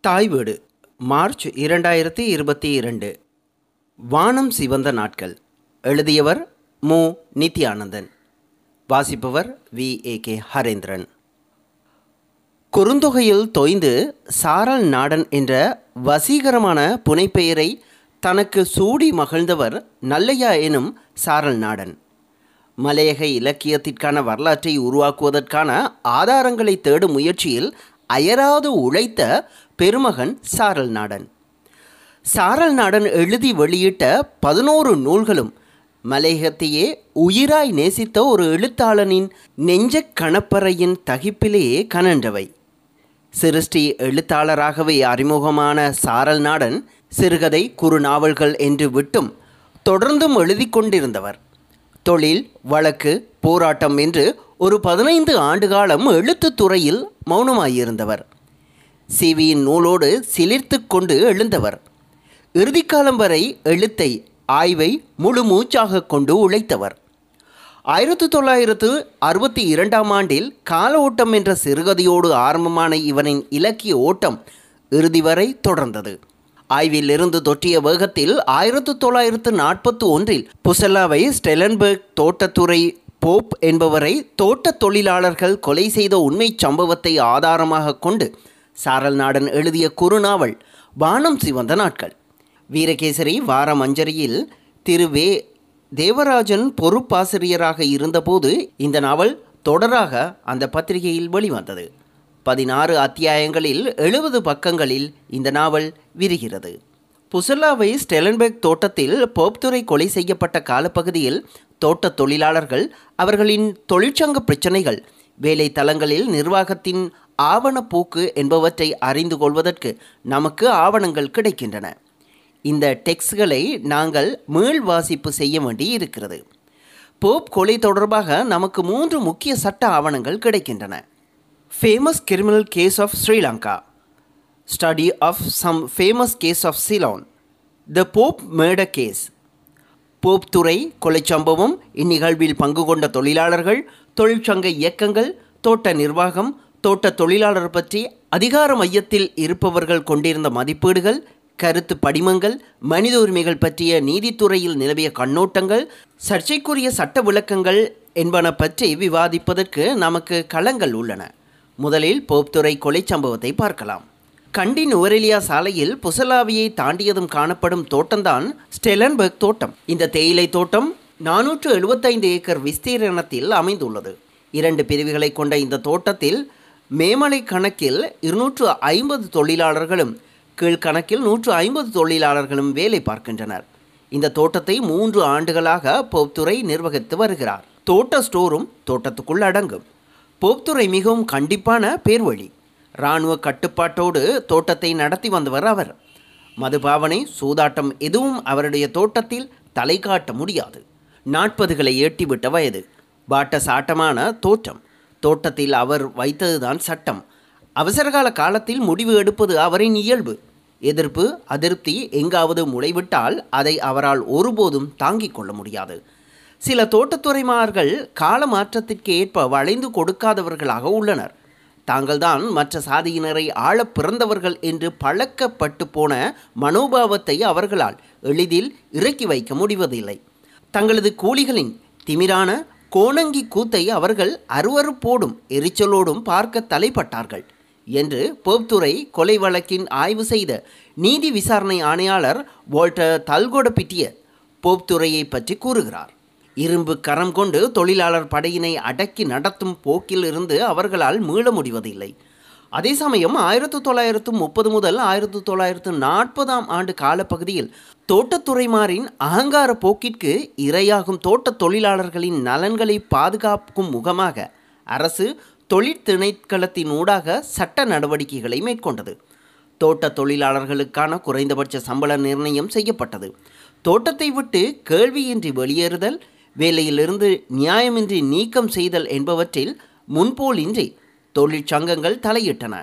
தாய் வீடு மார்ச் இரண்டாயிரத்தி இருபத்தி இரண்டு. வானம் சிவந்த நாட்கள். எழுதியவர் மு. நித்யானந்தன். வாசிப்பவர் வி. ஏ. கே. ஹரேந்திரன். குறுந்தொகையில் தொய்ந்து சாரல் நாடன் என்ற வசீகரமான புனைப்பெயரை தனக்கு சூடி மகிழ்ந்தவர் நல்லையா எனும் சாரல் நாடன். மலையக இலக்கியத்திற்கான வரலாற்றை உருவாக்குவதற்கான ஆதாரங்களை தேடும் முயற்சியில் அயராது உழைத்த பெருமகன் சாரல் நாடன். சாரல் நாடன் எழுதி வெளியிட்ட பதினோரு நூல்களும் மலையகத்தையே உயிராய் நேசித்த ஒரு எழுத்தாளனின் நெஞ்சக் கணப்பறையின் தகிப்பிலேயே கனன்றவை. சிருஷ்டி எழுத்தாளராகவே அறிமுகமான சாரல் நாடன் சிறுகதை குறுநாவல்கள் என்று விட்டும் தொடர்ந்தும் எழுதி கொண்டிருந்தவர். தொழில் வழக்கு போராட்டம் என்று ஒரு பதினைந்து ஆண்டு காலம் எழுத்துத்துறையில் மௌனமாயிருந்தவர். சிவியின் நூலோடு சிலிர்த்து கொண்டு எழுந்தவர். இறுதிக்காலம் வரை எழுத்தை ஆய்வை முழு மூச்சாக கொண்டு உழைத்தவர். ஆயிரத்தி தொள்ளாயிரத்து அறுபத்தி இரண்டாம் ஆண்டில் கால ஓட்டம் என்ற சிறுகதையோடு ஆரம்பமான இவனின் இலக்கிய ஓட்டம் இறுதி வரை தொடர்ந்தது. ஆய்விலிருந்து தொற்றிய வேகத்தில் ஆயிரத்து தொள்ளாயிரத்து நாற்பத்தி ஒன்றில் புசல்லாவை ஸ்டெலன்பர்க் தோட்டத்துறை போப் என்பவரை தோட்டத் தொழிலாளர்கள் கொலை செய்த உண்மை சம்பவத்தை ஆதாரமாக கொண்டு சாரல் நாடன் எழுதிய குறுநாவல் வானம் சிவந்த நாட்கள் வீரகேசரி வார மஞ்சரியில் திரு வே தேவராஜன் பொறுப்பாசிரியராக இருந்தபோது இந்த நாவல் தொடராக அந்த பத்திரிகையில் வெளிவந்தது. பதினாறு அத்தியாயங்களில் எழுபது பக்கங்களில் இந்த நாவல் விரிகிறது. புசல்லாவை ஸ்டெலன்பெர்க் தோட்டத்தில் போப்துரை கொலை செய்யப்பட்ட காலப்பகுதியில் தோட்டத் தொழிலாளர்கள் அவர்களின் தொழிற்சங்க பிரச்சனைகள் வேலை தளங்களில் நிர்வாகத்தின் ஆவணப்போக்கு என்பவற்றை அறிந்து கொள்வதற்கு நமக்கு ஆவணங்கள் கிடைக்கின்றன. இந்த டெக்ஸ்ட்களை நாங்கள் மீள் வாசிப்பு செய்ய வேண்டி இருக்கிறது. போப் கொலை தொடர்பாக நமக்கு மூன்று முக்கிய சட்ட ஆவணங்கள் கிடைக்கின்றன. Famous criminal case of Sri Lanka study of some famous case of Ceylon the Pope murder case Pope துறை கொலைச் சம்பவம் இந்நிகழ்வில் பங்கு கொண்ட தொழிலாளர்கள் தொழிற்சங்க இயக்கங்கள் தோட்ட நிர்வாகம் தோட்ட தொழிலாளர் பற்றி அதிகார மையத்தில் இருப்பவர்கள் கொண்டிருந்த மதிப்பீடுகள் கருத்து படிமங்கள் மனித உரிமைகள் பற்றிய நீதித்துறையில் நிலவிய கண்ணோட்டங்கள் சர்ச்சைக்குரிய சட்ட விளக்கங்கள் என்பன பற்றி விவாதிப்பதற்கு நமக்கு களங்கள் உள்ளன. முதலில் போப்துறை கொலை சம்பவத்தை பார்க்கலாம். கண்டி நுவரெலியா சாலையில் புசலாவியை தாண்டியதும் காணப்படும் தோட்டம்தான் ஸ்டெலன்பர்க் தோட்டம். இந்த தேயிலை தோட்டம் நானூற்று எழுபத்தைந்து ஏக்கர் விஸ்தீரணத்தில் அமைந்துள்ளது. இரண்டு பிரிவுகளை கொண்ட இந்த தோட்டத்தில் மேமலை கணக்கில் இருநூற்று ஐம்பது தொழிலாளர்களும் கீழ்கணக்கில் நூற்று ஐம்பது தொழிலாளர்களும் வேலை பார்க்கின்றனர். இந்த தோட்டத்தை மூன்று ஆண்டுகளாக போப்துறை நிர்வகித்து வருகிறார். தோட்ட ஸ்டோரும் தோட்டத்துக்குள் அடங்கும். போப்துறை மிகவும் கண்டிப்பான பேர்வழி. இராணுவ கட்டுப்பாட்டோடு தோட்டத்தை நடத்தி வந்தவர் அவர். மதுபாவனை சூதாட்டம் எதுவும் அவருடைய தோட்டத்தில் தலை காட்ட முடியாது. நாற்பதுகளை எட்டிவிட்ட வயது. பாட்ட சாட்டமான தோற்றம். தோட்டத்தில் அவர் வைத்ததுதான் சட்டம். அவசரகால காலத்தில் முடிவு எடுப்பது அவரின் இயல்பு. எதிர்ப்பு அதிருப்தி எங்காவது முளைவிட்டால் அதை அவரால் ஒருபோதும் தாங்கிக் கொள்ள முடியாது. சில தோட்டத்துறைமார்கள் கால மாற்றத்திற்கு ஏற்ப வளைந்து கொடுக்காதவர்களாக உள்ளனர். தாங்கள்தான் மற்ற சாதியினரை ஆழ பிறந்தவர்கள் என்று பழக்கப்பட்டு போன மனோபாவத்தை அவர்களால் எளிதில் இறக்கி வைக்க முடிவதில்லை. தங்களது கூலிகளின் திமிரான கோணங்கி கூத்தை அவர்கள் அருவறுப்போடும் எரிச்சலோடும் பார்க்க தலைப்பட்டார்கள் என்று போப்துறை கொலை வழக்கின் ஆய்வு செய்த நீதி விசாரணை ஆணையாளர் வால்டர் தல்கொடபிட்டிய போப்துறையை பற்றி கூறுகிறார். இரும்பு கரம் கொண்டு தொழிலாளர் படையினை அடக்கி நடத்தும் போக்கில் இருந்து அவர்களால் மீள முடிவதில்லை. அதே சமயம் ஆயிரத்தி தொள்ளாயிரத்து முப்பது முதல் ஆயிரத்தி தொள்ளாயிரத்து நாற்பதாம் ஆண்டு காலப்பகுதியில் தோட்டத்துறைமாரின் அகங்கார போக்கிற்கு இரையாகும் தோட்ட தொழிலாளர்களின் நலன்களை பாதுகாக்கும் முகமாக அரசு தொழிற்திணைக்களத்தின் ஊடாக சட்ட நடவடிக்கைகளை மேற்கொண்டது. தோட்ட தொழிலாளர்களுக்கான குறைந்தபட்ச சம்பள நிர்ணயம் செய்யப்பட்டது. தோட்டத்தை விட்டு கேள்வியின்றி வெளியேறுதல் வேலையிலிருந்து நியாயமின்றி நீக்கம் செய்தல் என்பவற்றில் முன்போலின்றி தொழிற்சங்கங்கள் தலையிட்டன.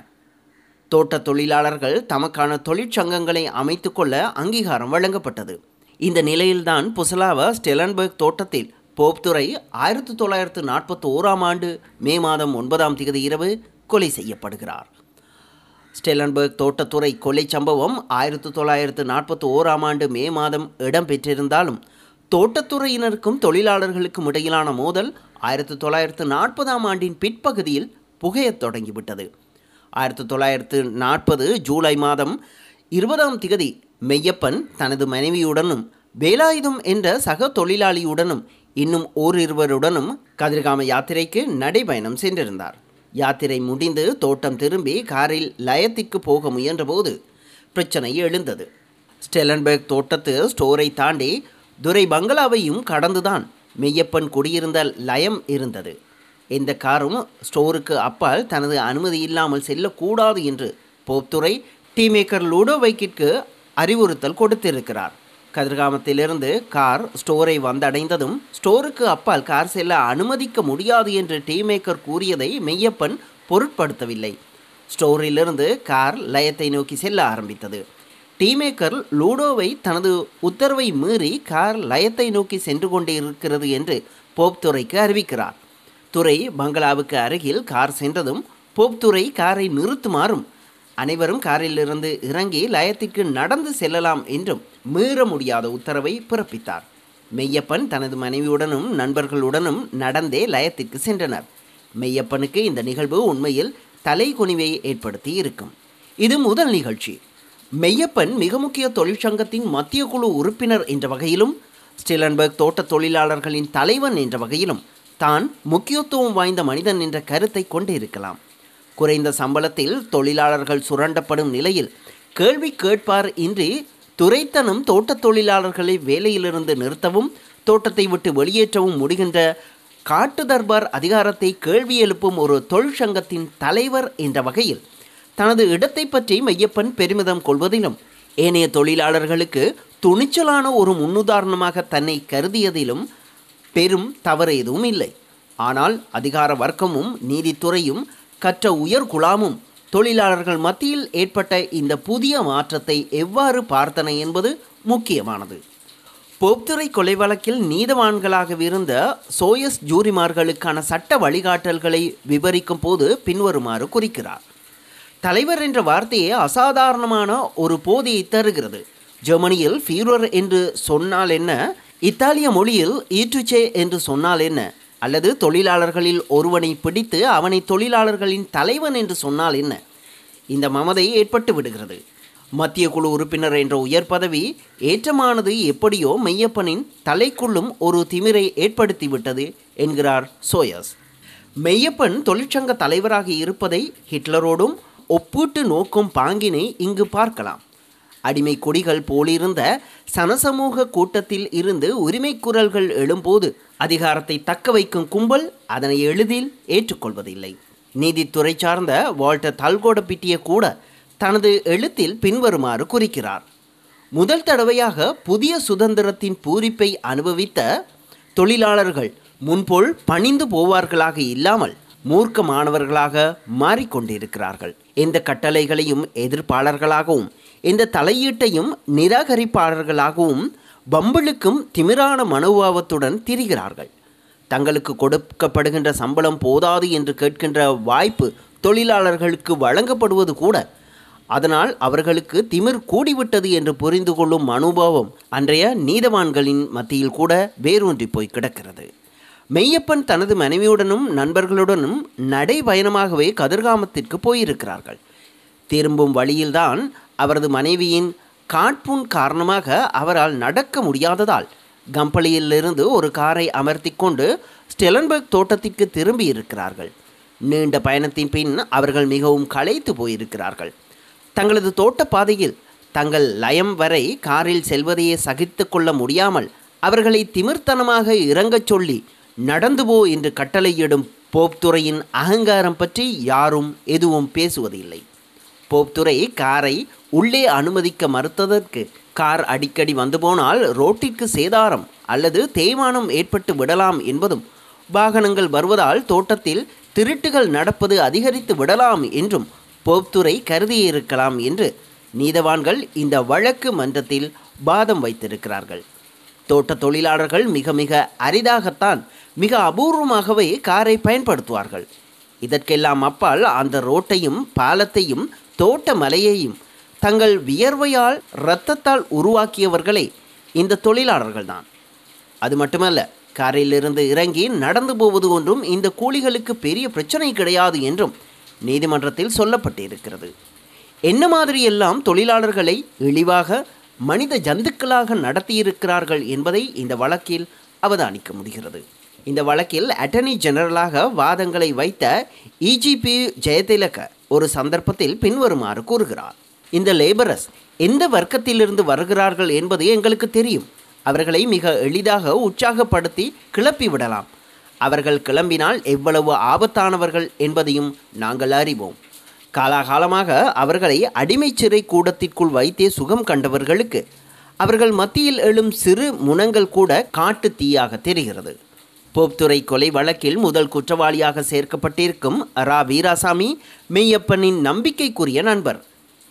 தோட்ட தொழிலாளர்கள் தமக்கான தொழிற்சங்கங்களை அமைத்துக்கொள்ள அங்கீகாரம் வழங்கப்பட்டது. இந்த நிலையில்தான் புசலாவா ஸ்டெலன்பர்க் தோட்டத்தில் போப்துரை ஆயிரத்தி தொள்ளாயிரத்து நாற்பத்தி ஓராம் ஆண்டு மே மாதம் ஒன்பதாம் தேதி இரவு கொலை செய்யப்படுகிறார். ஸ்டெலன்பர்க் தோட்டத்துறை கொலை சம்பவம் ஆயிரத்தி தொள்ளாயிரத்து நாற்பத்தி ஓராம் ஆண்டு மே மாதம் இடம்பெற்றிருந்தாலும் தோட்டத்துறையினருக்கும் தொழிலாளர்களுக்கும் இடையிலான மோதல் ஆயிரத்தி தொள்ளாயிரத்து நாற்பதாம் ஆண்டின் பிற்பகுதியில் புகையத் தொடங்கிவிட்டது. ஆயிரத்தி தொள்ளாயிரத்து நாற்பது ஜூலை மாதம் இருபதாம் திகதி மெய்யப்பன் தனது மனைவியுடனும் வேலாயுதம் என்ற சக தொழிலாளியுடனும் இன்னும் ஓரிருவருடனும் கதிர்காம யாத்திரைக்கு நடைபயணம் சென்றிருந்தார். யாத்திரை முடிந்து தோட்டம் திரும்பி காரில் லயத்திற்கு போக முயன்றபோது பிரச்சனை எழுந்தது. ஸ்டெலன்பர்க் தோட்டத்து ஸ்டோரை தாண்டி துரை பங்களாவையும் கடந்துதான் மெய்யப்பன் குடியிருந்த லயம் இருந்தது. எந்த காரும் ஸ்டோருக்கு அப்பால் தனது அனுமதி இல்லாமல் செல்லக்கூடாது என்று போப்துறை டீமேக்கர் லூடோவைக்கிற்கு அறிவுறுத்தல் கொடுத்திருக்கிறார். கதிர்காமத்திலிருந்து கார் ஸ்டோரை வந்தடைந்ததும் ஸ்டோருக்கு அப்பால் கார் செல்ல அனுமதிக்க முடியாது என்று டீமேக்கர் கூறியதை மெய்யப்பன் பொருட்படுத்தவில்லை. ஸ்டோரிலிருந்து கார் லயத்தை நோக்கி செல்ல ஆரம்பித்தது. டீமேக்கர் லூடோவை தனது உத்தரவை மீறி கார் லயத்தை நோக்கி சென்று கொண்டே இருக்கிறது என்று போப்துறைக்கு அறிவிக்கிறார். துறை பங்களாவுக்கு அருகில் கார் சென்றதும் போப்துறை காரை நிறுத்துமாறும் அனைவரும் காரிலிருந்து இறங்கி லயத்திற்கு நடந்து செல்லலாம் என்றும் மீற முடியாத உத்தரவை பிறப்பித்தார். மெய்யப்பன் தனது மனைவியுடனும் நண்பர்களுடனும் நடந்தே லயத்திற்கு சென்றனர். மெய்யப்பனுக்கு இந்த நிகழ்வு உண்மையில் தலை குனிவை ஏற்படுத்தி இருக்கும். இது முதல் நிகழ்ச்சி. மெய்யப்பன் மிக முக்கிய தொழிற்சங்கத்தின் மத்திய குழு உறுப்பினர் என்ற வகையிலும் ஸ்டிலன்பர்க் தோட்ட தொழிலாளர்களின் தலைவன் என்ற வகையிலும் தான் முக்கியத்துவம் வாய்ந்த மனிதன் என்ற கருத்தை கொண்டிருக்கலாம். குறைந்த சம்பளத்தில் தொழிலாளர்கள் சுரண்டப்படும் நிலையில் கேள்வி கேட்பார் இன்றி துரைத்தனம் தோட்டத் தொழிலாளர்களை வேலையிலிருந்து நிறுத்தவும் தோட்டத்தை விட்டு வெளியேற்றவும் முடிகின்ற காட்டு தர்பார் அதிகாரத்தை கேள்வி எழுப்பும் ஒரு தொழிற்சங்கத்தின் தலைவர் என்ற வகையில் தனது இடத்தை பற்றி மையப்பன் பெருமிதம் கொள்வதிலும் ஏனைய தொழிலாளர்களுக்கு துணிச்சலான ஒரு முன்னுதாரணமாக தன்னை கருதியதிலும் பெரும் தவறு எதுவும் இல்லை. ஆனால் அதிகார வர்க்கமும் நீதித்துறையும் கற்ற உயர் குலாமும் தொழிலாளர்கள் மத்தியில் ஏற்பட்ட இந்த புதிய மாற்றத்தை எவ்வாறு பார்த்தன என்பது முக்கியமானது. போப்துறை கொலை வழக்கில் நீதவான்களாகவிருந்த சோயஸ் ஜூரிமார்களுக்கான சட்ட வழிகாட்டல்களை விவரிக்கும் போது பின்வருமாறு குறிக்கிறார். தலைவர் என்ற வார்த்தையே அசாதாரணமான ஒரு போதியை தருகிறது. ஜெர்மனியில் ஃபீரர் என்று சொன்னால் என்ன? இத்தாலிய மொழியில் ஈற்றுச்சே என்று சொன்னால் என்ன? அல்லது தொழிலாளர்களில் ஒருவனை பிடித்து அவனை தொழிலாளர்களின் தலைவன் என்று சொன்னால் என்ன? இந்த மமதை ஏற்பட்டு விடுகிறது. மத்திய குழு உறுப்பினர் என்ற உயர் பதவி ஏற்றமானது எப்படியோ மெய்யப்பனின் தலைக்குள்ளும் ஒரு திமிரை ஏற்படுத்திவிட்டது என்கிறார் சோயஸ். மெய்யப்பன் தொழிற்சங்க தலைவராக இருப்பதை ஹிட்லரோடும் ஒப்பீட்டு நோக்கும் பாங்கினை இங்கு பார்க்கலாம். அடிமை கொடிகள் போலிருந்த சனசமூக கூட்டத்தில் இருந்து உரிமை குரல்கள் எழும்போது அதிகாரத்தை தக்க வைக்கும் கும்பல் அதனை எளிதில் ஏற்றுக்கொள்வதில்லை. நீதித்துறை சார்ந்த வால்டர் தல்கோடப்பிட்டிய கூட தனது எழுத்தில் பின்வருமாறு குறிக்கிறார். முதல் தடவையாக புதிய சுதந்திரத்தின் பூரிப்பை அனுபவித்த தொழிலாளர்கள் முன்போல் பணிந்து போவார்களாக இல்லாமல் மூர்க்கமானவர்களாக மாறிக்கொண்டிருக்கிறார்கள். எந்த கட்டளைகளையும் எதிர்ப்பாளர்களாகவும் இந்த தலையீட்டையும் நிராகரிப்பாளர்களாகவும் பம்பிளுக்கும் திமிரான மனோபாவத்துடன் திரிகிறார்கள். தங்களுக்கு கொடுக்கப்படுகின்ற சம்பளம் போதாது என்று கேட்கின்ற வாய்ப்பு தொழிலாளர்களுக்கு வழங்கப்படுவது கூட அதனால் அவர்களுக்கு திமிர் கூடிவிட்டது என்று புரிந்து கொள்ளும் மனோபாவம் அன்றைய நீதவான்களின் மத்தியில் கூட வேரூன்றி போய் கிடக்கிறது. மெய்யப்பன் தனது மனைவியுடனும் நண்பர்களுடனும் நடைபயணமாகவே கதிர்காமத்திற்கு போயிருக்கிறார்கள். திரும்பும் வழியில்தான் அவரது மனைவியின் காட்புண் காரணமாக அவரால் நடக்க முடியாததால் கம்பளியிலிருந்து ஒரு காரை அமர்த்தி கொண்டு ஸ்டெலன்பர்க் தோட்டத்திற்கு திரும்பி இருக்கிறார்கள் நீண்ட பயணத்தின் பின் அவர்கள் மிகவும் களைத்து போயிருக்கிறார்கள். தங்களது தோட்டப்பாதையில் தங்கள் லயம் வரை காரில் செல்வதையே சகித்து கொள்ள முடியாமல் அவர்களை திமிர்த்தனமாக இறங்கச் சொல்லி நடந்து போ என்று கட்டளையிடும் போப்துறையின் அகங்காரம் பற்றி யாரும் எதுவும் பேசுவதில்லை. போப்துறை காரை உள்ளே அனுமதிக்க மறுத்ததற்கு கார் அடிக்கடி வந்து போனால் ரோட்டிற்கு சேதாரம் அல்லது தேய்மானம் ஏற்பட்டு விடலாம் என்பதும் வாகனங்கள் வருவதால் தோட்டத்தில் திருட்டுகள் நடப்பது அதிகரித்து விடலாம் என்றும் போப்துறை கருதியிருக்கலாம் என்று நீதவான்கள் இந்த வழக்கு மன்றத்தில் வாதம் வைத்திருக்கிறார்கள். தோட்ட தொழிலாளர்கள் மிக மிக அரிதாகத்தான் மிக அபூர்வமாகவே காரை பயன்படுத்துவார்கள். இதற்கெல்லாம் அப்பால் அந்த ரோட்டையும் பாலத்தையும் தோட்ட மலையையும் தங்கள் வியர்வையால் இரத்தத்தால் உருவாக்கியவர்களே இந்த தொழிலாளர்கள்தான். அது மட்டுமல்ல காரிலிருந்து இறங்கி நடந்து போவது ஒன்றும் இந்த கூலிகளுக்கு பெரிய பிரச்சனை கிடையாது என்றும் நீதிமன்றத்தில் சொல்லப்பட்டிருக்கிறது. என்ன மாதிரியெல்லாம் தொழிலாளர்களை இழிவாக மனித ஜந்துக்களாக நடத்தியிருக்கிறார்கள் என்பதை இந்த வழக்கில் அவதானிக்க முடிகிறது. இந்த வழக்கில் அட்டர்னி ஜெனரலாக வாதங்களை வைத்த இஜிபி ஜெயதிலக ஒரு சந்தர்ப்பத்தில் பின்வருமாறு கூறுகிறார். இந்த லேபரஸ் எந்த வர்க்கத்திலிருந்து வருகிறார்கள் என்பது எங்களுக்கு தெரியும். அவர்களை மிக எளிதாக உற்சாகப்படுத்தி கிளப்பி விடலாம். அவர்கள் கிளம்பினால் எவ்வளவு ஆபத்தானவர்கள் என்பதையும் நாங்கள் அறிவோம். காலாகாலமாக அவர்களை அடிமை சிறை கூடத்திற்குள் வைத்தே சுகம் கண்டவர்களுக்கு அவர்கள் மத்தியில் எழும் சிறு முனங்கள் கூட காட்டு தீயாக தெரிகிறது. போப்துறை கொலை வழக்கில் முதல் குற்றவாளியாக சேர்க்கப்பட்டிருக்கும் ரா வீராசாமி மெய்யப்பனின் நம்பிக்கைக்குரிய நண்பர்.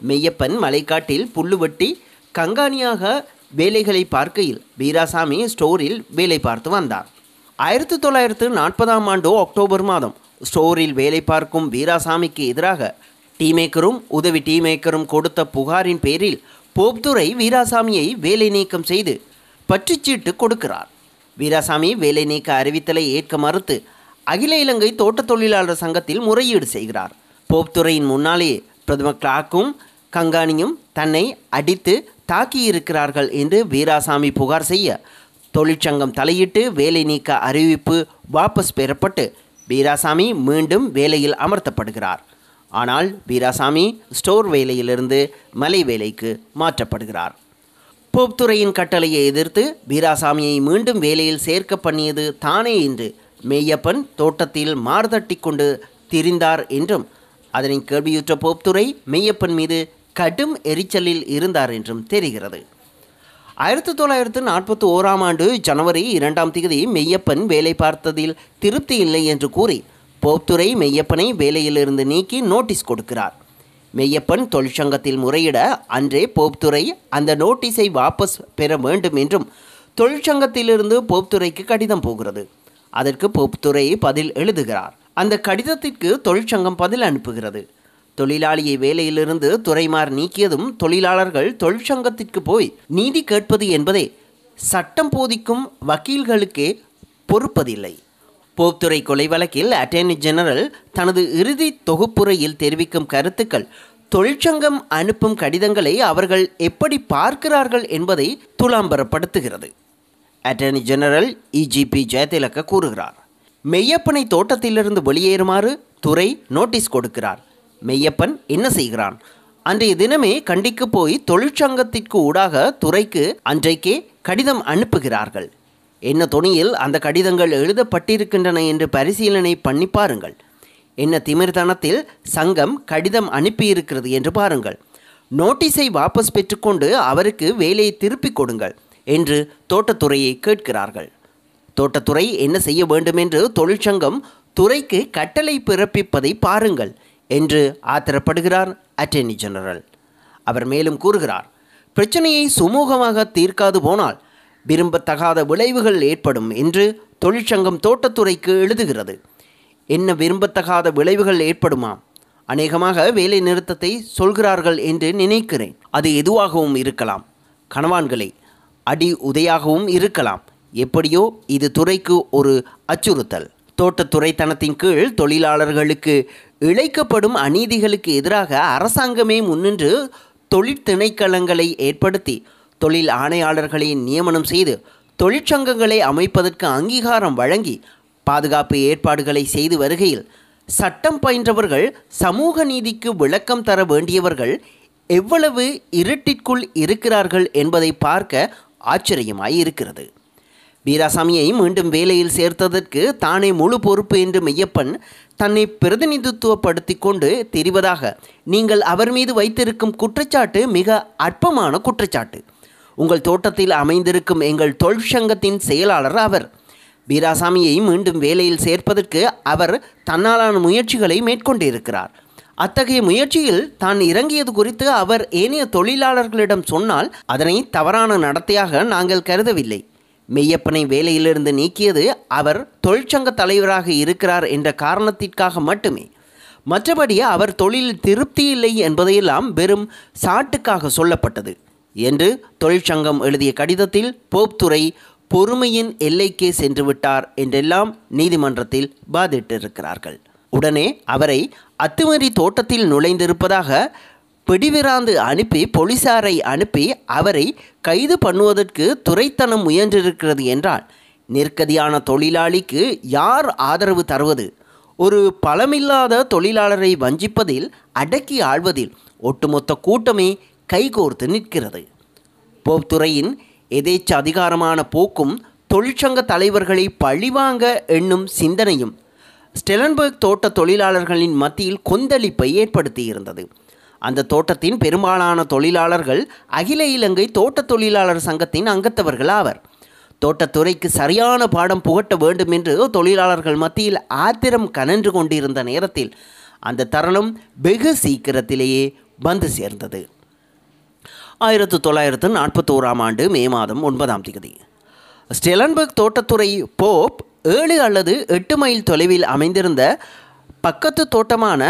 மெய்யப்பன் மலைக்காட்டில் புல்லு வெட்டி கங்காணியாக வேலைகளை பார்க்கையில் வீராசாமி ஸ்டோரில் வேலை பார்த்து வந்தார். ஆயிரத்தி தொள்ளாயிரத்து நாற்பதாம் ஆண்டு அக்டோபர் மாதம் ஸ்டோரில் வேலை பார்க்கும் வீராசாமிக்கு எதிராக டீமேக்கரும் உதவி டீமேக்கரும் கொடுத்த புகாரின் பேரில் போப்துரை வீராசாமியை வேலை நீக்கம் செய்து பற்றுச்சீட்டு கொடுக்கிறார். வீராசாமி வேலை நீக்க அறிவித்தலை ஏற்க மறுத்து அகில இலங்கை தோட்ட தொழிலாளர் சங்கத்தில் முறையீடு செய்கிறார். போப்துறையின் முன்னாலே பிரதமர் கிளாக்கும் கங்காணியும் தன்னை அடித்து தாக்கியிருக்கிறார்கள் என்று வீராசாமி புகார் செய்ய தொழிற்சங்கம் தலையிட்டு வேலை நீக்க அறிவிப்பு வாபஸ் பெறப்பட்டு வீராசாமி மீண்டும் வேலையில் அமர்த்தப்படுகிறார். ஆனால் வீராசாமி ஸ்டோர் வேலையிலிருந்து மலை வேலைக்கு மாற்றப்படுகிறார். போப்துறையின் கட்டளையை எதிர்த்து வீராசாமியை மீண்டும் வேலையில் சேர்க்க பண்ணியது தானே என்று மெய்யப்பன் தோட்டத்தில் மார்தட்டி கொண்டு திரிந்தார் என்றும் அதனை கேள்வியுற்ற போப்துறை மெய்யப்பன் மீது கடும் எரிச்சலில் இருந்தார் என்றும் தெரிகிறது. ஆயிரத்தி தொள்ளாயிரத்து நாற்பத்தி ஓராம் ஆண்டு ஜனவரி இரண்டாம் தேதி மெய்யப்பன் வேலை பார்த்ததில் திருப்தி இல்லை என்று கூறி போப்துறை மெய்யப்பனை வேலையிலிருந்து நீக்கி நோட்டீஸ் கொடுக்கிறார். மெய்யப்பன் தொழிற்சங்கத்தில் முறையிட அன்றே போப்துறை அந்த நோட்டீஸை வாபஸ் பெற வேண்டும் என்றும் தொழிற்சங்கத்திலிருந்து போப்துறைக்கு கடிதம் போகிறது. அதற்கு போப்துறை பதில் எழுதுகிறார். அந்த கடிதத்திற்கு தொழிற்சங்கம் பதில் அனுப்புகிறது. தொழிலாளியை வேலையிலிருந்து துறைமார் நீக்கியதும் தொழிலாளர்கள் தொழிற்சங்கத்திற்கு போய் நீதி கேட்பது என்பதே சட்டம் போதிக்கும் வக்கீல்களுக்கே பொறுப்பதில்லை. போப்துறை கொலை வழக்கில் அட்டர்னி ஜெனரல் தனது இறுதி தொகுப்புரையில் தெரிவிக்கும் கருத்துக்கள் தொழிற்சங்கம் அனுப்பும் கடிதங்களை அவர்கள் எப்படி பார்க்கிறார்கள் என்பதை துலாம்பரப்படுத்துகிறது. அட்டர்னி ஜெனரல் இஜிபி ஜெயதிலக்க கூறுகிறார் மெய்யப்பனை தோட்டத்திலிருந்து வெளியேறுமாறு துறை நோட்டீஸ் கொடுக்கிறார். மெய்யப்பன் என்ன செய்கிறான்? அன்றைய தினமே கண்டிக்கு போய் தொழிற்சங்கத்திற்கு ஊடாக துறைக்கு அன்றைக்கே கடிதம் அனுப்புகிறார்கள். என்ன துணியில் அந்த கடிதங்கள் எழுதப்பட்டிருக்கின்றன என்று பரிசீலனை பண்ணி பாருங்கள். என்ன திமிர்தனத்தில் சங்கம் கடிதம் அனுப்பியிருக்கிறது என்று பாருங்கள். நோட்டீஸை வாபஸ் பெற்றுக்கொண்டு அவருக்கு வேலையை திருப்பிக் கொடுங்கள் என்று தோட்டத்துறையை கேட்கிறார்கள். தோட்டத்துறை என்ன செய்ய வேண்டும் என்று தொழிற்சங்கம் துறைக்கு கட்டளை பிறப்பிப்பதை பாருங்கள் என்று ஆத்திரப்படுகிறார் அட்டர்னி ஜெனரல் அவர் மேலும் கூறுகிறார் பிரச்சனையை சுமூகமாக தீர்க்காது போனால் விரும்பத்தகாத விளைவுகள் ஏற்படும் என்று தொழிற்சங்கம் தோட்டத்துறைக்கு எழுதுகிறது. என்ன விரும்பத்தகாத விளைவுகள் ஏற்படுமா? அநேகமாக வேலை நிறுத்தத்தை சொல்கிறார்கள் என்று நினைக்கிறேன். அது எதுவாகவும் இருக்கலாம். கணவான்களை அடி உதையாகவும் இருக்கலாம். எப்படியோ இது துறைக்கு ஒரு அச்சுறுத்தல். தோட்டத்துறைத்தனத்தின் கீழ் தொழிலாளர்களுக்கு இழைக்கப்படும் அநீதிகளுக்கு எதிராக அரசாங்கமே முன்னின்று தொழிற்திணைக்களங்களை ஏற்படுத்தி தொழில் ஆணையாளர்களை நியமனம் செய்து தொழிற்சங்கங்களை அமைப்பதற்கு அங்கீகாரம் வழங்கி பாதுகாப்பு ஏற்பாடுகளை செய்து வருகையில் சட்டம் பயின்றவர்கள் சமூக நீதிக்கு விளக்கம் தர வேண்டியவர்கள் எவ்வளவு இருட்டிற்குள் இருக்கிறார்கள் என்பதை பார்க்க ஆச்சரியமாய் இருக்கிறது வீராசாமியை மீண்டும் வேலையில் சேர்த்ததற்கு தானே முழு பொறுப்பு என்று மெய்யப்பன் தன்னை பிரதிநிதித்துவப்படுத்தி கொண்டு தெரிவதாக நீங்கள் அவர் மீது வைத்திருக்கும் குற்றச்சாட்டு மிக அற்பமான குற்றச்சாட்டு. உங்கள் தோட்டத்தில் அமைந்திருக்கும் எங்கள் தொழிற்சங்கத்தின் செயலாளர் அவர். வீராசாமியை மீண்டும் வேலையில் சேர்ப்பதற்கு அவர் தன்னாலான முயற்சிகளை மேற்கொண்டிருக்கிறார். அத்தகைய முயற்சியில் தான் இறங்கியது குறித்து அவர் ஏனைய தொழிலாளர்களிடம் சொன்னால் அதனை தவறான நடத்தையாக நாங்கள் கருதவில்லை. மெய்யப்பனை வேலையிலிருந்து நீக்கியது அவர் தொழிற்சங்க தலைவராக இருக்கிறார் என்ற காரணத்திற்காக மட்டுமே. மற்றபடி அவர் தொழிலில் திருப்தி இல்லை என்பதையெல்லாம் வெறும் சாட்டுக்காக சொல்லப்பட்டது. என்று தொழிற்சங்கம் எழுதிய கடிதத்தில் போப்துறை பொறுமையின் எல்லைக்கே சென்றுவிட்டார் என்றெல்லாம் நீதிமன்றத்தில் பாதிட்டிருக்கிறார்கள் உடனே அவரை அத்துமீறி தோட்டத்தில் நுழைந்திருப்பதாக பிடிவிராந்து அனுப்பி போலீசாரை அனுப்பி அவரை கைது பண்ணுவதற்கு துரைத்தனம் முயன்றிருக்கிறது என்றால் நெருக்கடியான தொழிலாளிக்கு யார் ஆதரவு தருவது? ஒரு பலமில்லாத தொழிலாளரை வஞ்சிப்பதில் அடக்கி ஆள்வதில் ஒட்டுமொத்த கூட்டமே கைகோர்த்து நிற்கிறது. போப்துறையின் எதேச்ச அதிகாரமான போக்கும் தொழிற்சங்க தலைவர்களை பழிவாங்க எண்ணும் சிந்தனையும் ஸ்டெலன்பர்க் தோட்ட தொழிலாளர்களின் மத்தியில் கொந்தளிப்பை ஏற்படுத்தியிருந்தது. அந்த தோட்டத்தின் பெரும்பாலான தொழிலாளர்கள் அகில இலங்கை தோட்ட தொழிலாளர் சங்கத்தின் அங்கத்தவர்கள் ஆவர். தோட்டத்துறைக்கு சரியான பாடம் புகட்ட வேண்டும் என்று தொழிலாளர்கள் மத்தியில் ஆத்திரம் கனன்று கொண்டிருந்த நேரத்தில் அந்த தருணம் வெகு சீக்கிரத்திலேயே வந்து சேர்ந்தது. ஆயிரத்து தொள்ளாயிரத்து நாற்பத்தோராம் ஆண்டு மே மாதம் ஒன்பதாம் தேதி. ஸ்டெலன்பர்க் தோட்டத்துறை போப் ஏழு அல்லது எட்டு மைல் தொலைவில் அமைந்திருந்த பக்கத்து தோட்டமான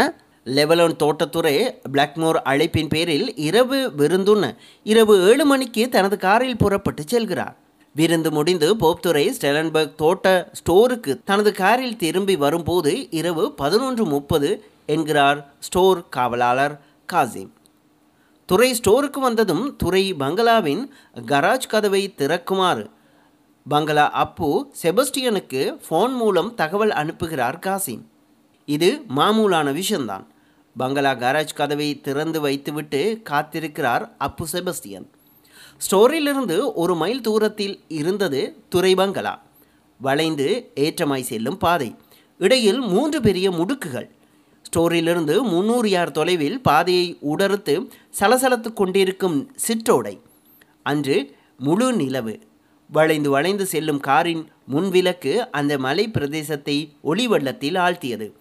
லெவலோன் தோட்டத்துறை பிளாக்மோர் அழைப்பின் பேரில் இரவு விருந்துண்ண இரவு ஏழு மணிக்கு தனது காரில் புறப்பட்டு செல்கிறார். விருந்து முடிந்து போப்துறை ஸ்டெலன்பர்க் தோட்ட ஸ்டோருக்கு தனது காரில் திரும்பி வரும்போது இரவு பதினொன்று முப்பது என்கிறார் ஸ்டோர் காவலாளர் காசிம். துறை ஸ்டோருக்கு வந்ததும் துறை பங்களாவின் கராஜ் கதவை திறக்குமாறு. பங்களா அப்பு செபஸ்டியனுக்கு ஃபோன் மூலம் தகவல் அனுப்புகிறார் காசிம். இது மாமூலான விஷயம்தான். பங்களா கராஜ் கதவை திறந்து வைத்துவிட்டு காத்திருக்கிறார் அப்பு செபஸ்டியன். ஸ்டோரிலிருந்து ஒரு மைல் தூரத்தில் இருந்தது துறை பங்களா. வளைந்து ஏற்றமாய் செல்லும் பாதை. இடையில் மூன்று பெரிய முடுக்குகள். ஸ்டோரிலிருந்து முன்னூறு யார் தொலைவில் பாதையை உடறுத்து சலசலத்து கொண்டிருக்கும் சிற்றோடை. அன்று முழு நிலவு. வளைந்து வளைந்து செல்லும் காரின் முன்விலக்கு அந்த மலை பிரதேசத்தை ஒளிவள்ளத்தில் ஆழ்த்தியது.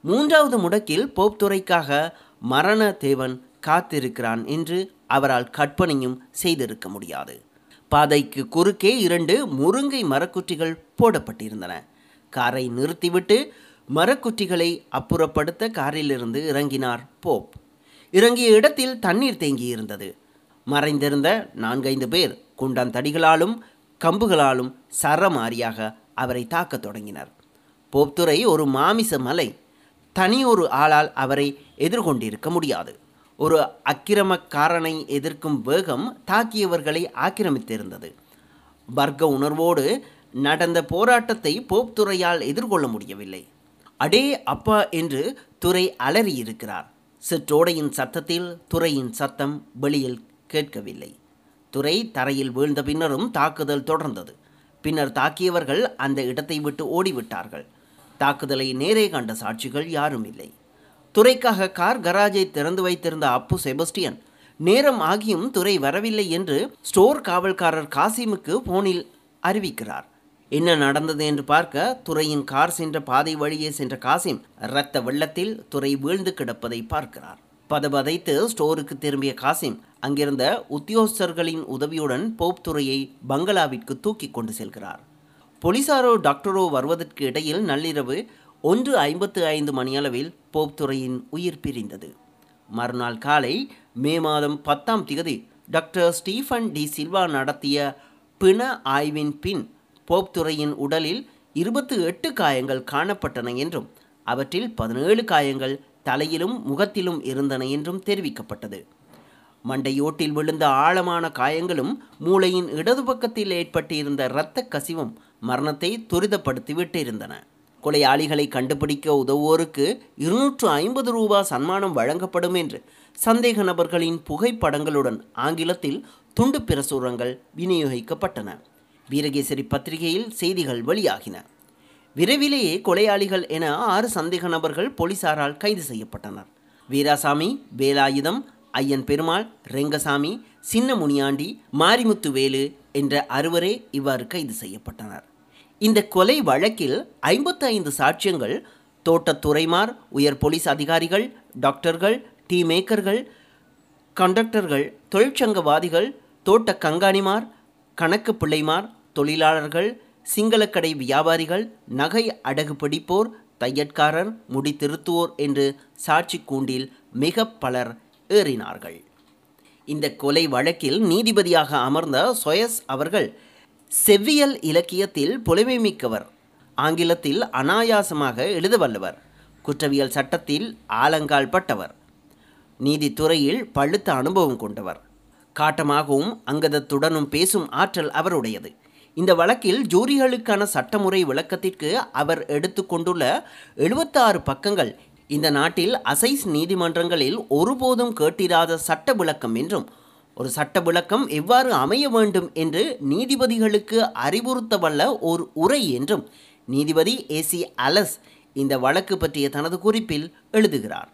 மூன்றாவது முடக்கில் போப்துறைக்காக மரண தேவன் காத்திருக்கிறான் என்று அவரால் கற்பனையும் செய்திருக்க முடியாது. பாதைக்கு குறுக்கே இரண்டு முருங்கை மரக்குற்றிகள் போடப்பட்டிருந்தன. காரை நிறுத்திவிட்டு மரக்குற்றிகளை அப்புறப்படுத்த காரிலிருந்து இறங்கினார் போப். இறங்கிய இடத்தில் தண்ணீர் தேங்கியிருந்தது. மறைந்திருந்த நான்கைந்து பேர் குண்டாந்தடிகளாலும் கம்புகளாலும் சரமாரியாக அவரை தாக்கத் தொடங்கினர். போப்துறை ஒரு மாமிச மலை. தனியொரு ஆளால் அவரை எதிர்கொண்டிருக்க முடியாது. ஒரு அக்கிரமக்காரனை எதிர்க்கும் வேகம் தாக்கியவர்களை ஆக்கிரமித்திருந்தது. வர்க்க உணர்வோடு நடந்த போராட்டத்தை போப்துறையால் எதிர்கொள்ள முடியவில்லை. அடே அப்பா என்று துறை அலறியிருக்கிறார். சிற்றோடையின் சத்தத்தில் துறையின் சத்தம் வெளியில் கேட்கவில்லை. துறை தரையில் வீழ்ந்த பின்னரும் தாக்குதல் தொடர்ந்தது. பின்னர் தாக்கியவர்கள் அந்த இடத்தை விட்டு ஓடிவிட்டார்கள். தாக்குதலை நேரே கண்ட சாட்சிகள் யாரும் இல்லை. துறைக்காக கார் கராஜை திறந்து வைத்திருந்த அப்பு செபஸ்டியன் நேரம் ஆகியும் துறை வரவில்லை என்று ஸ்டோர் காவல்காரர் காசிமுக்கு போனில் அறிவிக்கிறார். என்ன நடந்தது என்று பார்க்க துறையின் கார் சென்ற பாதை வழியே சென்ற காசிம் இரத்த வெள்ளத்தில் துறை வீழ்ந்து கிடப்பதை பார்க்கிறார். பதபதைத்து ஸ்டோருக்கு திரும்பிய காசிம் அங்கிருந்த உத்தியோகஸ்தர்களின் உதவியுடன் போப் துறையை பங்களாவிற்கு தூக்கி கொண்டு செல்கிறார். போலீசாரோ டாக்டரோ வருவதற்கு இடையில் நள்ளிரவு ஒன்று ஐம்பத்து ஐந்து மணியளவில் போப் துறையின் உயிர் பிரிந்தது. மறுநாள் காலை மே மாதம் பத்தாம் திகதி டாக்டர் ஸ்டீஃபன் டி சில்வா நடத்திய பிண ஆய்வின் பின் போப் துறையின் உடலில் இருபத்து எட்டு காயங்கள் காணப்பட்டன என்றும் அவற்றில் பதினேழு காயங்கள் தலையிலும் முகத்திலும் இருந்தன என்றும் தெரிவிக்கப்பட்டது. மண்டையோட்டில் விழுந்த ஆழமான காயங்களும் மூளையின் இடது பக்கத்தில் ஏற்பட்டிருந்த இரத்த கசிவும் மரணத்தை துரிதப்படுத்திவிட்டிருந்தன கொலையாளிகளை கண்டுபிடிக்க உதவுவோருக்கு இருநூற்று ஐம்பது ரூபா சன்மானம் வழங்கப்படும் என்று சந்தேக நபர்களின் புகைப்படங்களுடன் ஆங்கிலத்தில் துண்டு பிரசுரங்கள் விநியோகிக்கப்பட்டன. வீரகேசரி பத்திரிகையில் செய்திகள் வெளியாகின. விரைவிலேயே கொலையாளிகள் என ஆறு சந்தேக நபர்கள் போலீசாரால் கைது செய்யப்பட்டனர். வீராசாமி வேலாயுதம் ஐயன் பெருமாள் ரெங்கசாமி சின்ன முனியாண்டி மாரிமுத்து வேலு என்ற அறுவரே இவ்வாறு கைது செய்யப்பட்டனர். இந்த கொலை வழக்கில் ஐம்பத்தைந்து சாட்சியங்கள் தோட்டத்துறைமார் உயர் போலீஸ் அதிகாரிகள் டாக்டர்கள் டீ மேக்கர்கள் கண்டக்டர்கள் தொழிற்சங்கவாதிகள் தோட்ட கங்காணிமார் கணக்கு பிள்ளைமார் தொழிலாளர்கள் சிங்களக்கடை வியாபாரிகள் நகை அடகு பிடிப்போர் தையற்காரர் முடி திருத்துவோர் என்று சாட்சி கூண்டில் மிக பலர் ஏறினார்கள். இந்த கொலை வழக்கில் நீதிபதியாக அமர்ந்த சொயஸ் அவர்கள் செவ்வியல் இலக்கியத்தில் புலமை மிக்கவர் ஆங்கிலத்தில் அனாயாசமாக எழுத வல்லவர் குற்றவியல் சட்டத்தில் ஆலங்கால் பட்டவர் நீதித்துறையில் பழுத்த அனுபவம் கொண்டவர். காட்டமாகவும் அங்கதத்துடனும் பேசும் ஆற்றல் அவருடையது. இந்த வழக்கில் ஜூரிகளுக்கான சட்டமுறை விளக்கத்திற்கு அவர் எடுத்துக்கொண்டுள்ள எழுபத்தாறு பக்கங்கள். இந்த நாட்டில் அசைஸ் நீதிமன்றங்களில் ஒருபோதும் கேட்டிராத சட்ட விளக்கம் என்றும் ஒரு சட்ட விளக்கம் எவ்வாறு அமைய வேண்டும் என்று நீதிபதிகளுக்கு அறிவுறுத்த வல்ல ஒரு உரை என்றும் நீதிபதி ஏசி அலஸ் இந்த வழக்கு பற்றிய தனது குறிப்பில் எழுதுகிறார்.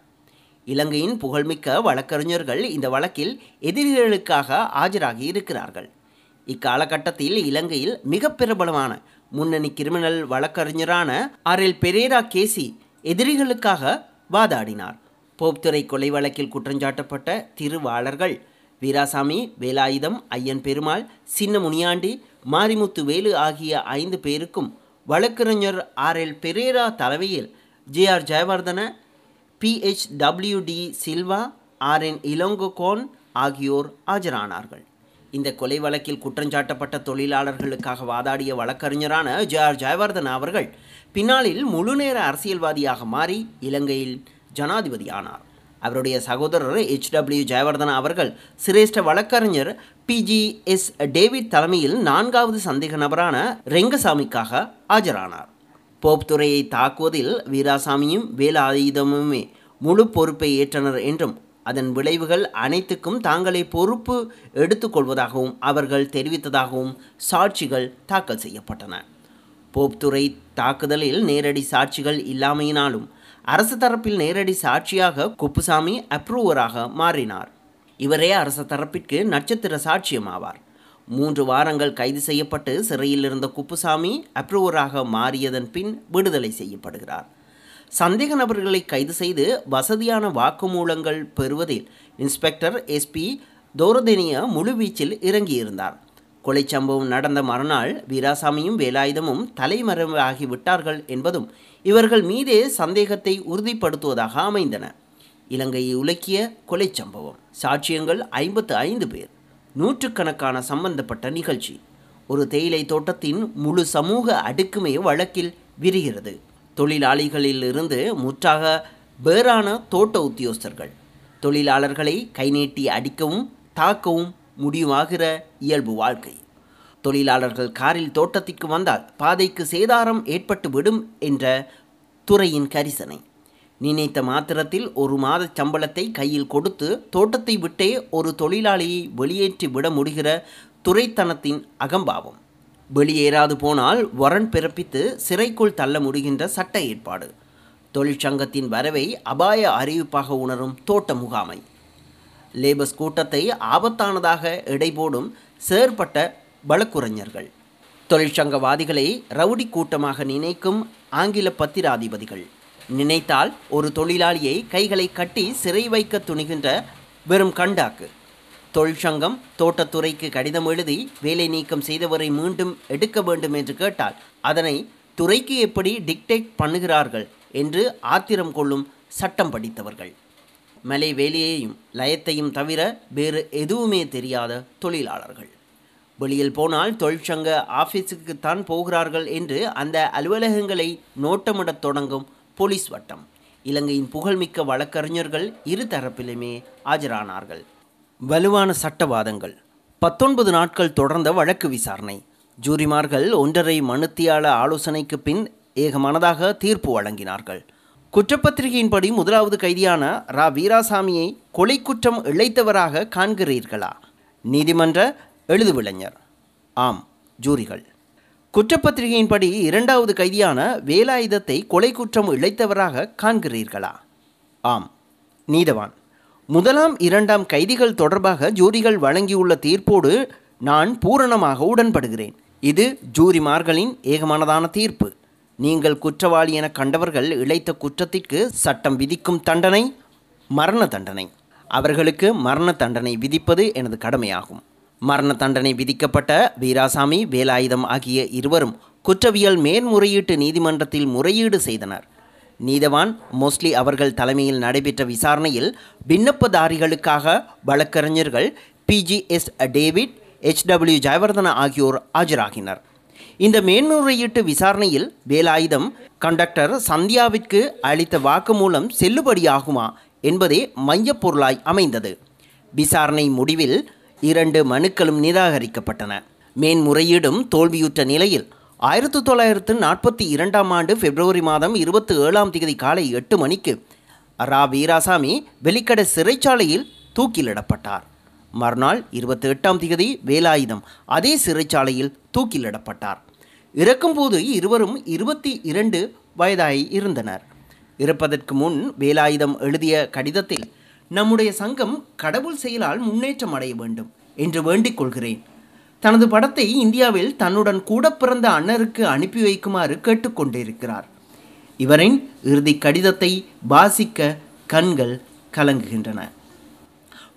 இலங்கையின் புகழ்மிக்க வழக்கறிஞர்கள் இந்த வழக்கில் எதிரிகளுக்காக ஆஜராகி இருக்கிறார்கள். இக்காலகட்டத்தில் இலங்கையில் மிக பிரபலமான முன்னணி கிரிமினல் வழக்கறிஞரான ஆர் எல் பெரேரா கேசி எதிரிகளுக்காக வாதாடினார். போப்துறை கொலை வழக்கில் குற்றஞ்சாட்டப்பட்ட திருவாளர்கள் வீராசாமி வேலாயுதம் ஐயன் பெருமாள் சின்ன முனியாண்டி மாரிமுத்து வேலு ஆகிய ஐந்து பேருக்கும் வழக்கறிஞர் ஆர் எல் பெரேரா தலைமையில் J R Jayewardene PHWD Silva R N Ilangakoon ஆகியோர் ஆஜரானார்கள். இந்த கொலை வழக்கில் குற்றஞ்சாட்டப்பட்ட தொழிலாளர்களுக்காக வாதாடிய வழக்கறிஞரான ஜே ஆர் ஜெயவர்தன் அவர்கள் பின்னாளில் முழுநேர அரசியல்வாதியாக மாறி இலங்கையில் ஜனாதிபதியானார். அவருடைய சகோதரர் எச் டபிள்யூ ஜெயவர்தனா அவர்கள் சிரேஷ்ட வழக்கறிஞர் பிஜி எஸ் டேவிட் தலைமையில் நான்காவது சந்தேக நபரான ரெங்கசாமிக்காக ஆஜரானார். போப் துறையை தாக்குவதில் வீராசாமியும் வேலாயுதமுமே முழு பொறுப்பை ஏற்றனர் என்றும் அதன் விளைவுகள் அனைத்துக்கும் தாங்களே பொறுப்பு எடுத்துக்கொள்வதாகவும் அவர்கள் தெரிவித்ததாகவும் சாட்சிகள் தாக்கல் செய்யப்பட்டன. போப்துறை தாக்குதலில் நேரடி சாட்சிகள் இல்லாமையினாலும் அரசு தரப்பில் நேரடி சாட்சியாக குப்புசாமி அப்ரூவராக மாறினார். இவரே அரசு தரப்பிற்கு நட்சத்திர சாட்சியம் ஆவார். மூன்று வாரங்கள் கைது செய்யப்பட்டு சிறையில் இருந்த குப்புசாமி அப்ரூவராக மாறியதன் பின் விடுதலை செய்யப்படுகிறார். சந்தேக நபர்களை கைது செய்து வசதியான வாக்குமூலங்கள் பெறுவதில் இன்ஸ்பெக்டர் எஸ்பி தோரதேனிய முழுவீச்சில் இறங்கியிருந்தார். கொலை சம்பவம் நடந்த மறுநாள் வீராசாமியும் வேலாயுதமும் தலைமறைவாகி விட்டார்கள் என்பதும் இவர்கள் மீதே சந்தேகத்தை உறுதிப்படுத்துவதாக அமைந்தன. இலங்கை உலக்கிய கொலை சம்பவம். சாட்சியங்கள் ஐம்பத்து ஐந்து பேர். நூற்றுக்கணக்கான சம்பந்தப்பட்ட நிகழ்ச்சி. ஒரு தேயிலை தோட்டத்தின் முழு சமூக அடுக்குமே வழக்கில் விரிகிறது. தொழிலாளிகளிலிருந்து முற்றாக வேறான தோட்ட உத்தியோகஸ்தர்கள். தொழிலாளர்களை கைநீட்டி அடிக்கவும் தாக்கவும் முடிவாகிற இயல்பு வாழ்க்கை. தொழிலாளர்கள் காரில் தோட்டத்திற்கு வந்தால் பாதைக்கு சேதாரம் ஏற்பட்டு விடும் என்ற துறையின் கரிசனை. நினைத்த மாத்திரத்தில் ஒரு மாத சம்பளத்தை கையில் கொடுத்து தோட்டத்தை விட்டே ஒரு தொழிலாளியை வெளியேற்றி விட முடிகிற துறைத்தனத்தின் அகம்பாவம். வெளியேறாது போனால் வரன் பிறப்பித்து சிறைக்குள் தள்ள முடிகின்ற சட்ட ஏற்பாடு. தொழிற்சங்கத்தின் வரவை அபாய அறிவிப்பாக உணரும் தோட்ட முகாமை. லேபர்ஸ் கூட்டத்தை ஆபத்தானதாக எடைபோடும் செயற்பட்ட வழக்குரைஞர்கள். தொழிற்சங்கவாதிகளை ரவுடி கூட்டமாக நினைக்கும் ஆங்கில பத்திராதிபதிகள். நினைத்தால் ஒரு தொழிலாளியை கைகளை கட்டி சிறை வைக்க துணிகின்ற வெறும் கண்டாக்கு. தொழிற்சங்கம் தோட்டத்துறைக்கு கடிதம் எழுதி வேலை நீக்கம் செய்தவரை மீண்டும் எடுக்க வேண்டும் என்று கேட்டால் அதனை துறைக்கு எப்படி டிக்டேட் பண்ணுகிறார்கள் என்று ஆத்திரம் கொள்ளும் சட்டம் படித்தவர்கள். மலை வேலையையும் லயத்தையும் தவிர வேறு எதுவுமே தெரியாத தொழிலாளர்கள். வெளியில் போனால் தொழிற்சங்க ஆஃபீஸுக்குத்தான் போகிறார்கள் என்று அந்த அலுவலகங்களை நோட்டமிடத் தொடங்கும் போலீஸ் வட்டம். இலங்கையின் புகழ்மிக்க வழக்கறிஞர்கள் இரு தரப்பிலுமே ஆஜரானார்கள். வலுவான சட்டவாதங்கள். பத்தொன்பது நாட்கள் தொடர்ந்த வழக்கு விசாரணை. ஜூரிமார்கள் ஒன்றரை மனுத்தியாள ஆலோசனைக்கு பின் ஏகமனதாக தீர்ப்பு வழங்கினார்கள். குற்றப்பத்திரிகையின்படி முதலாவது கைதியான ரா. வீராசாமியை கொலை குற்றம் இழைத்தவராக காண்கிறீர்களா? நீதிமன்ற எழுதுவிளைஞர். ஆம் ஜூரிகள். குற்றப்பத்திரிகையின்படி இரண்டாவது கைதியான வேலாயுதத்தை கொலை குற்றம் இழைத்தவராக காண்கிறீர்களா? ஆம் நீதவான். முதலாம் இரண்டாம் கைதிகள் தொடர்பாக ஜூரிகள் வழங்கியுள்ள தீர்ப்போடு நான் பூரணமாக உடன்படுகிறேன். இது ஜூரிமார்களின் ஏகமானதான தீர்ப்பு. நீங்கள் குற்றவாளி என கண்டவர்கள் இழைத்த குற்றத்திற்கு சட்டம் விதிக்கும் தண்டனை மரண தண்டனை. அவர்களுக்கு மரண தண்டனை விதிப்பது எனது கடமையாகும். மரண தண்டனை விதிக்கப்பட்ட வீராசாமி வேலாயுதம் ஆகிய இருவரும் குற்றவியல் மேன்முறையீட்டு நீதிமன்றத்தில் முறையீடு செய்தனர். நீதவான் மோஸ்ட்லி அவர்கள் தலைமையில் நடைபெற்ற விசாரணையில் விண்ணப்பதாரிகளுக்காக வழக்கறிஞர்கள் பிஜிஎஸ் டேவிட் எச்டபிள்யூ ஜெயவர்தன ஆகியோர் ஆஜராகினர். இந்த மேன்முறையீட்டு விசாரணையில் வேலாயுதம் கண்டக்டர் சந்தியாவிற்கு அளித்த வாக்குமூலம் செல்லுபடியாகுமா என்பதே மையப்பொருளாய் அமைந்தது. விசாரணை முடிவில் இரண்டு மனுக்களும் நிராகரிக்கப்பட்டன. மேன்முறையீடும் தோல்வியுற்ற நிலையில் ஆயிரத்தி தொள்ளாயிரத்து நாற்பத்தி இரண்டாம் ஆண்டு பிப்ரவரி மாதம் இருபத்தி ஏழாம் தேதி காலை எட்டு மணிக்கு ரா. வீராசாமி வெலிக்கடை சிறைச்சாலையில் தூக்கிலிடப்பட்டார். மறுநாள் இருபத்தி எட்டாம் தேதி வேலாயுதம் அதே சிறைச்சாலையில் தூக்கிலிடப்பட்டார். இறக்கும்போது இருவரும் இருபத்தி இரண்டு வயதாகி இருந்தனர். இறப்பதற்கு முன் வேலாயுதம் எழுதிய கடிதத்தில் நம்முடைய சங்கம் கடவுள் செயலால் முன்னேற்றம் அடைய வேண்டும் என்று வேண்டிக் கொள்கிறேன். தனது படத்தை இந்தியாவில் தன்னுடன் கூட பிறந்த அண்ணருக்கு அனுப்பி வைக்குமாறு கேட்டுக்கொண்டிருக்கிறார். இவரின் இறுதி கடிதத்தை வாசிக்க கண்கள் கலங்குகின்றன.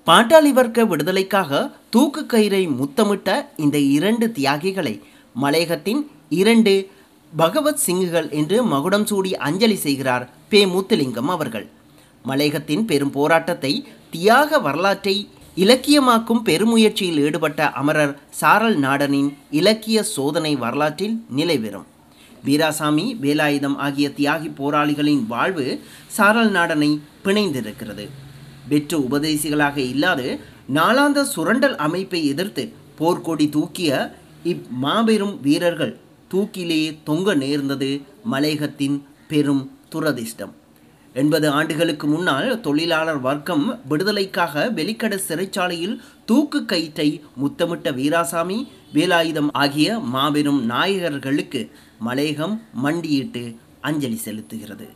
பாட்டாளி வர்க்க விடுதலைக்காக தூக்கு கயிறை முத்தமிட்ட இந்த இரண்டு தியாகிகளை மலையகத்தின் இரண்டு பகவத் சிங்குகள் என்று மகுடம் சூடி அஞ்சலி செய்கிறார் பே முத்துலிங்கம் அவர்கள். மலையகத்தின் பெரும் போராட்டத்தை தியாக வரலாற்றை இலக்கியமாக்கும் பெருமுயற்சியில் ஈடுபட்ட அமரர் சாரல் நாடனின் இலக்கிய சோதனை வரலாற்றில் நிலைபெறும் வீராசாமி வேலாயுதம் ஆகிய தியாகி போராளிகளின் வாழ்வு சாரல் நாடனை பிணைந்திருக்கிறது. வெற்று உபதேசிகளாக இல்லாது நாளாந்த சுரண்டல் அமைப்பை எதிர்த்து போர்க்கொடி தூக்கிய இம்மாபெரும் வீரர்கள் தூக்கிலே தொங்க நேர்ந்தது மலையகத்தின் பெரும் துரதிர்ஷ்டம். எண்பது ஆண்டுகளுக்கு முன்னால் தொழிலாளர் வர்க்கம் விடுதலைக்காக வெளிக்கட சிறைச்சாலையில் தூக்கு கயிற்றை முத்தமிட்ட வீராசாமி வேலாயுதம் ஆகிய மாபெரும் நாயகர்களுக்கு மலையகம் மண்டியிட்டு அஞ்சலி செலுத்துகிறது.